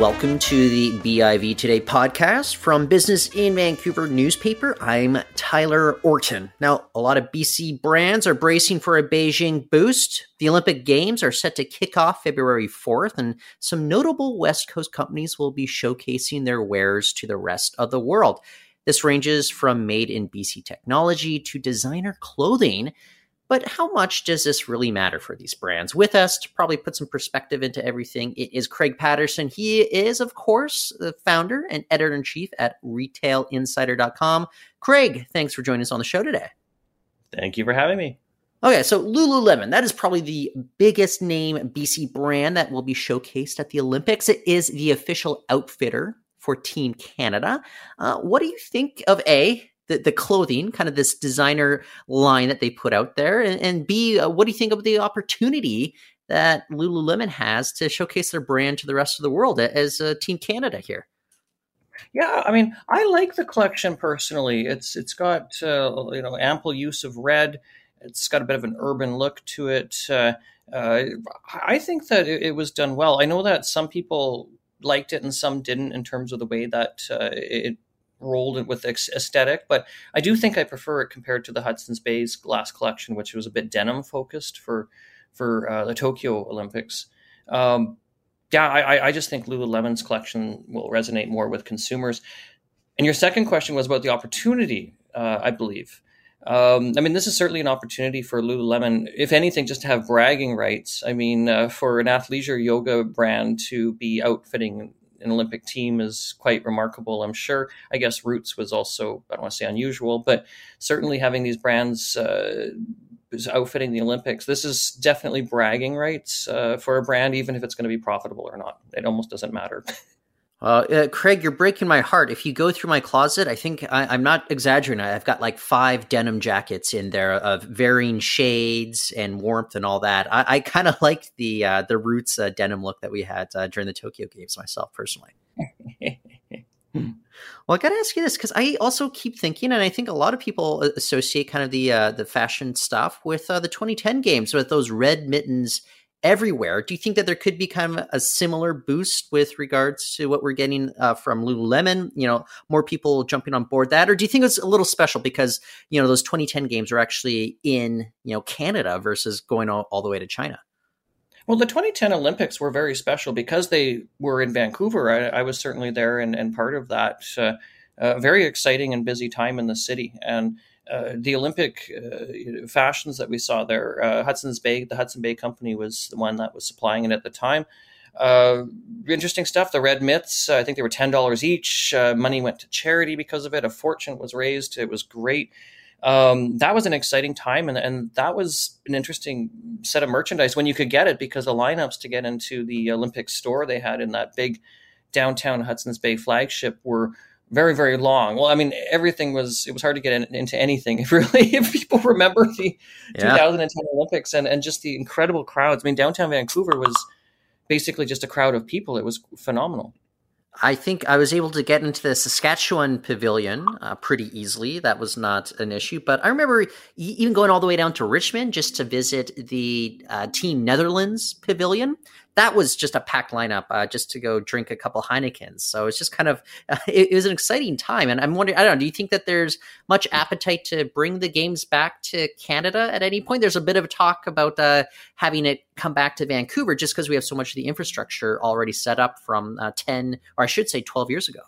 Welcome to the BIV Today podcast from Business in Vancouver newspaper. I'm Tyler Orton. Now, a lot of BC brands are bracing for a Beijing boost. The Olympic Games are set to kick off February 4th, and some notable West Coast companies will be showcasing their wares to the rest of the world. This ranges from made in BC technology to designer clothing but how much does this really matter for these brands? With us to probably put some perspective into everything it is Craig Patterson. He is, of course, the founder and editor in chief at retailinsider.com. Craig, thanks for joining us on the show today. Thank you for having me. Okay, so Lululemon, that is probably the biggest name BC brand that will be showcased at the Olympics. It is the official outfitter for Team Canada. Uh, what do you think of A, the, the clothing, kind of this designer line that they put out there? And, and B, uh, what do you think of the opportunity that Lululemon has to showcase their brand to the rest of the world as uh, Team Canada here? Yeah, I mean, I like the collection personally. It's it's got uh, you know ample use of red. It's got a bit of an urban look to it. Uh, uh, I think that it, it, was done well. I know that some people liked it and some didn't in terms of the way that uh, it rolled with aesthetic, but I do think I prefer it compared to the Hudson's Bay's glass collection, which was a bit denim focused for for uh, the Tokyo Olympics. Um, yeah, I, I just think Lululemon's collection will resonate more with consumers. And your second question was about the opportunity, uh, I believe. Um, I mean, this is certainly an opportunity for Lululemon, if anything, just to have bragging rights. I mean, uh, for an athleisure yoga brand to be outfitting an Olympic team is quite remarkable. I'm sure. I guess Roots was also I don't want to say unusual, but certainly having these brands uh, outfitting the Olympics, this is definitely bragging rights uh, for a brand, even if it's going to be profitable or not. It almost doesn't matter. Uh, uh, Craig, you're breaking my heart. If you go through my closet, I think I, am not exaggerating. I've got like five denim jackets in there of varying shades and warmth and all that. I, I kind of like the uh, the roots uh, denim look that we had uh, during the Tokyo Games myself personally. well, I got to ask you this because I also keep thinking, and I think a lot of people associate kind of the uh, the fashion stuff with the 2010 games with those red mittens everywhere. Do you think that there could be kind of a similar boost with regards to what we're getting uh, from Lululemon? You know, more people jumping on board that, or do you think it's a little special because you know those 2010 games are actually in you know Canada versus going all, all the way to China? Well, the 2010 Olympics were very special because they were in Vancouver. I, I was certainly there and, and part of that. Uh, very exciting and busy time in the city, and uh, the Olympic uh, fashions that we saw there, uh, Hudson's Bay, the Hudson Bay Company was the one that was supplying it at the time. Uh, interesting stuff. The red mitts, I think they were ten dollars each. Uh, money went to charity because of it. A fortune was raised. It was great. Um, that was an exciting time, and, and that was an interesting set of merchandise when you could get it because the lineups to get into the Olympic store they had in that big downtown Hudson's Bay flagship were very very long well i mean everything was it was hard to get in, into anything if really if people remember the yeah. 2010 olympics and and just the incredible crowds i mean downtown vancouver was basically just a crowd of people it was phenomenal I think I was able to get into the Saskatchewan pavilion uh, pretty easily. That was not an issue. But I remember even going all the way down to Richmond just to visit the uh, Team Netherlands pavilion that was just a packed lineup uh, just to go drink a couple Heinekens. So it's just kind of it, it, was an exciting time. And I'm wondering, I don't know, do you think that there's much appetite to bring the games back to Canada at any point? There's a bit of talk about uh, having it come back to Vancouver just because we have so much of the infrastructure already set up from uh, 10 or I should say 12 years ago.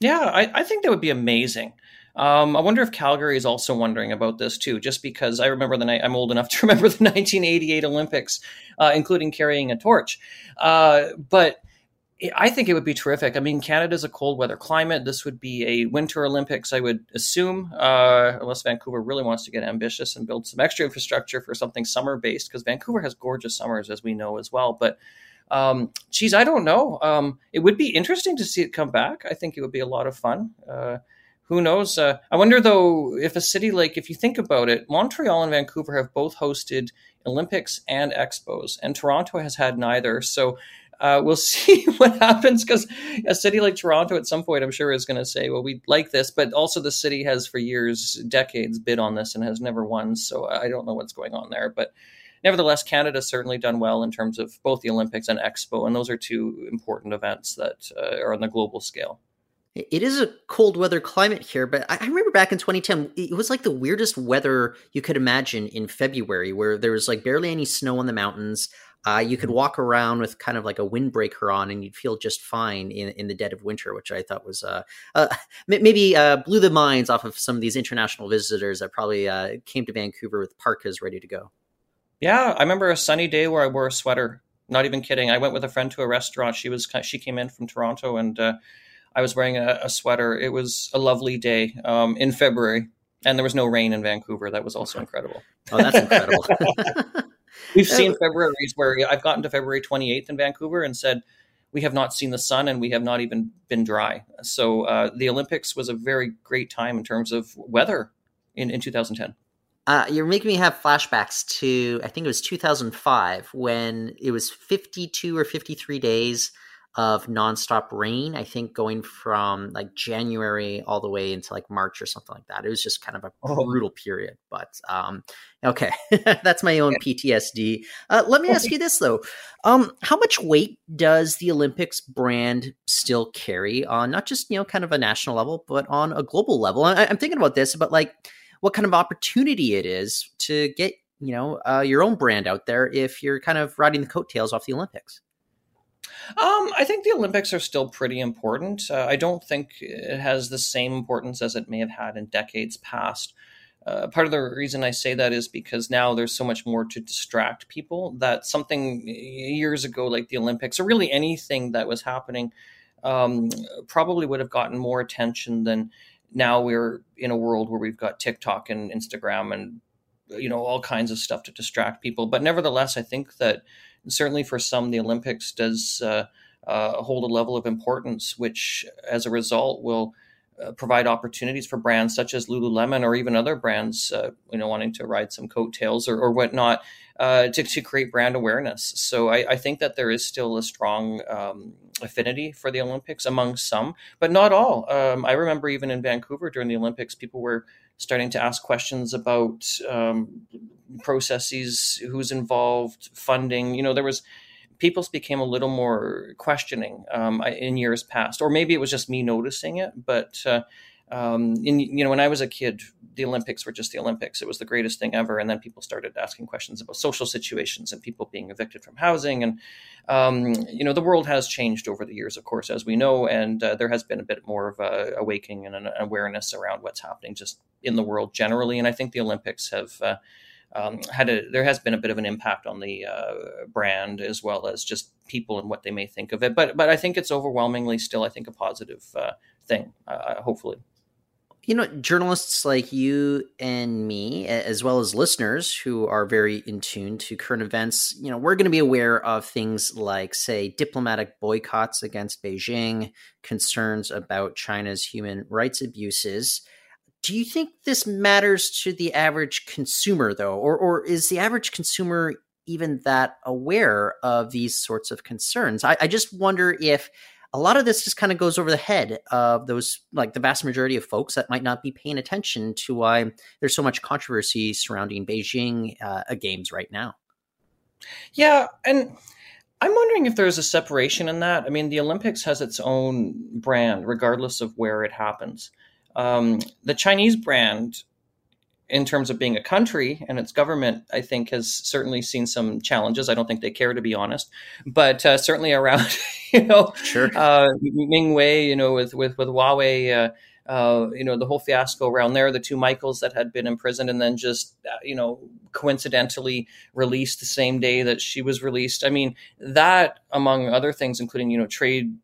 Yeah, I, I think that would be amazing. Um, I wonder if Calgary is also wondering about this too, just because I remember the night I'm old enough to remember the 1988 Olympics, uh, including carrying a torch. Uh, but I think it would be terrific. I mean, Canada's a cold weather climate. This would be a winter Olympics, I would assume, uh, unless Vancouver really wants to get ambitious and build some extra infrastructure for something summer based, because Vancouver has gorgeous summers, as we know as well. But um, geez, I don't know. Um, it would be interesting to see it come back. I think it would be a lot of fun. Uh, who knows? Uh, I wonder though if a city like, if you think about it, Montreal and Vancouver have both hosted Olympics and Expos, and Toronto has had neither. So uh, we'll see what happens because a city like Toronto at some point, I'm sure, is going to say, well, we like this, but also the city has for years, decades bid on this and has never won. So I don't know what's going on there. But nevertheless, Canada's certainly done well in terms of both the Olympics and Expo, and those are two important events that uh, are on the global scale. It is a cold weather climate here, but I remember back in 2010, it was like the weirdest weather you could imagine in February, where there was like barely any snow on the mountains. Uh, you could walk around with kind of like a windbreaker on, and you'd feel just fine in, in the dead of winter, which I thought was uh, uh, maybe uh, blew the minds off of some of these international visitors that probably uh, came to Vancouver with parkas ready to go. Yeah, I remember a sunny day where I wore a sweater. Not even kidding. I went with a friend to a restaurant. She was she came in from Toronto, and uh, I was wearing a, a, sweater. It was a lovely day um, in February, and there was no rain in Vancouver. That was also incredible. Oh, that's incredible. We've seen Februarys where I've gotten to February 28th in Vancouver and said, we have not seen the sun and we have not even been dry. So uh, the Olympics was a very great time in terms of weather in, in 2010. Uh, you're making me have flashbacks to, I think it was 2005 when it was 52 or 53 days of nonstop rain. I think going from like January all the way into like March or something like that. It was just kind of a oh. brutal period. But um, okay, that's my own PTSD. Uh, let me ask you this though: um, how much weight does the Olympics brand still carry on not just you know kind of a national level, but on a global level? I, I'm thinking about this, but like what kind of opportunity it is to get you know uh, your own brand out there if you're kind of riding the coattails off the Olympics. Um, I think the Olympics are still pretty important. Uh, I don't think it has the same importance as it may have had in decades past. Uh, part of the reason I say that is because now there's so much more to distract people that something years ago, like the Olympics, or really anything that was happening, um, probably would have gotten more attention than now we're in a world where we've got TikTok and Instagram and you know all kinds of stuff to distract people. But nevertheless, I think that certainly for some, the Olympics does uh, uh, hold a level of importance, which as a result will uh, provide opportunities for brands such as Lululemon or even other brands, uh, you know, wanting to ride some coattails or, or whatnot uh, to, to create brand awareness. So I, I, think that there is still a strong um, affinity for the Olympics among some, but not all. Um, I remember even in Vancouver during the Olympics, people were starting to ask questions about um, processes, who's involved, funding. You know, there was people became a little more questioning um, in years past, or maybe it was just me noticing it. But uh, um, in, you know, when I was a kid, the Olympics were just the Olympics. It was the greatest thing ever. And then people started asking questions about social situations and people being evicted from housing. And, um, you know, the world has changed over the years, of course, as we know. And uh, there has been a bit more of a awakening and an awareness around what's happening just in the world generally. And I think the Olympics have. Uh, um, had a there has been a bit of an impact on the uh, brand as well as just people and what they may think of it. But but I think it's overwhelmingly still I think a positive uh, thing. Uh, hopefully you know, journalists like you and me, as well as listeners who are very in tune to current events, you know, we're going to be aware of things like, say, diplomatic boycotts against Beijing, concerns about China's human rights abuses. Do you think this matters to the average consumer, though? Or, or is the average consumer even that aware of these sorts of concerns? I, I just wonder if a lot of this just kind of goes over the head of those like the vast majority of folks that might not be paying attention to why there's so much controversy surrounding beijing uh, games right now. Yeah and i'm wondering if there's a separation in that. I mean the olympics has its own brand regardless of where it happens. Um, the chinese brand in terms of being a country and its government, I think has certainly seen some challenges. I don't think they care, to be honest, but uh, certainly around, you know, sure. uh, Ming Wei, you know, with with with Huawei, uh, uh, you know, the whole fiasco around there, the two Michaels that had been imprisoned and then just, uh, you know, coincidentally released the same day that she was released. I mean, that among other things, including you know, trade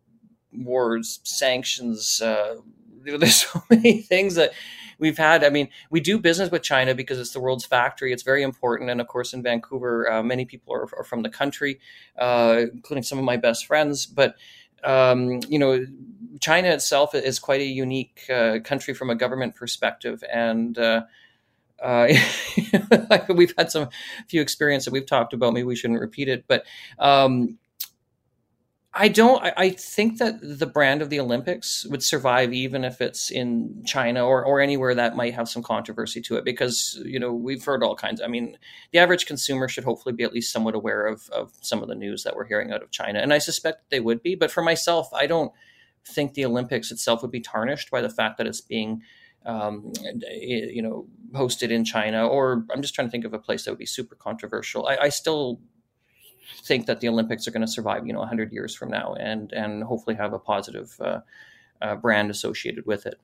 wars, sanctions. Uh, there's so many things that we've had. I mean, we do business with China because it's the world's factory. It's very important, and of course, in Vancouver, uh, many people are, are, from the country, uh, including some of my best friends. But um, you know, China itself is quite a unique uh, country from a government perspective, and uh, uh, we've had some few experience that we've talked about. Maybe we shouldn't repeat it, but um, I don't. I, I, think that the brand of the Olympics would survive even if it's in China or, or anywhere that might have some controversy to it, because you know we've heard all kinds. I mean, the average consumer should hopefully be at least somewhat aware of of some of the news that we're hearing out of China, and I suspect they would be. But for myself, I don't think the Olympics itself would be tarnished by the fact that it's being um, you know, hosted in China, or I'm just trying to think of a place that would be super controversial. I, I still think that the Olympics are going to survive, you know, 100 years from now, and and hopefully have a positive uh, uh, brand associated with it.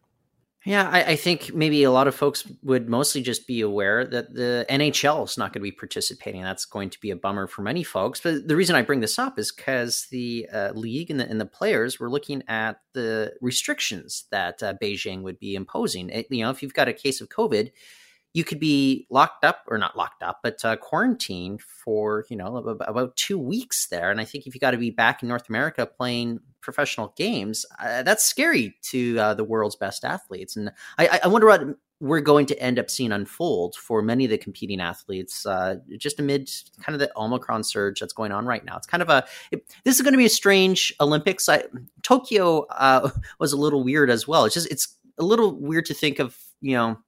Yeah, I, I, think maybe a lot of folks would mostly just be aware that the NHL is not going to be participating. That's going to be a bummer for many folks. But the reason I bring this up is because the uh, league and the, and the players were looking at the restrictions that uh, Beijing would be imposing. It, you know, if you've got a case of COVID, you could be locked up or not locked up, but uh, quarantined for you know about two weeks there. And I think if you got to be back in North America playing professional games, uh, that's scary to uh, the world's best athletes. And I, I, wonder what we're going to end up seeing unfold for many of the competing athletes, uh, just amid kind of the Omicron surge that's going on right now. It's kind of a it, this is going to be a strange Olympics. I, Tokyo uh, was a little weird as well. It's just it's a little weird to think of you know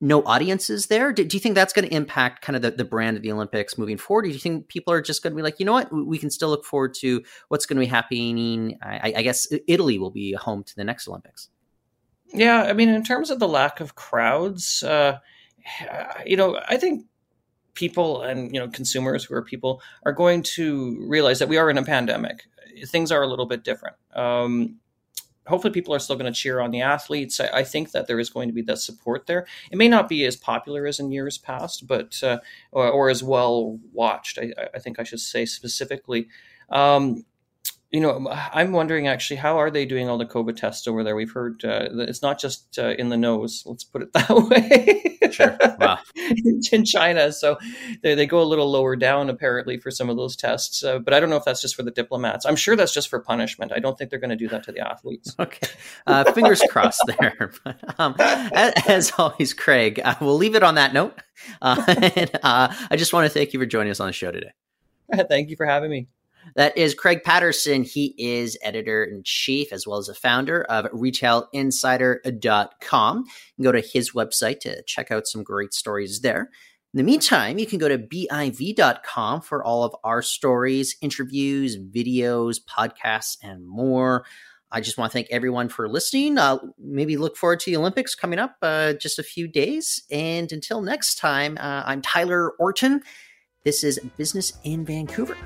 no audiences there? Do, do you think that's going to impact kind of the, the brand of the Olympics moving forward? Do you think people are just going to be like, you know what, we can still look forward to what's going to be happening? I, I guess Italy will be home to the next Olympics. Yeah, I mean, in terms of the lack of crowds, uh, you know, I think people and you know consumers who are people are going to realize that we are in a pandemic. Things are a little bit different. Um, hopefully people are still going to cheer on the athletes. I, I, think that there is going to be that support there. It may not be as popular as in years past, but uh, or, or, as well watched. I, I, think I should say specifically. Um, you know, I'm wondering actually, how are they doing all the COVID tests over there? We've heard uh, it's not just uh, in the nose. Let's put it that way. sure. Wow. in China, so they, they go a little lower down apparently for some of those tests. Uh, but I don't know if that's just for the diplomats. I'm sure that's just for punishment. I don't think they're going to do that to the athletes. Okay. Uh, fingers crossed there. But, um, as, as, always, Craig, uh, we'll leave it on that note. Uh, and, I just want to thank you for joining us on the show today. Thank you for having me. That is Craig Patterson. He is editor in chief as well as a founder of retailinsider.com. You can go to his website to check out some great stories there. In the meantime, you can go to biv.com for all of our stories, interviews, videos, podcasts, and more. I just want to thank everyone for listening. Uh, maybe look forward to the Olympics coming up uh, just a few days. And until next time, uh, I'm Tyler Orton. This is Business in Vancouver.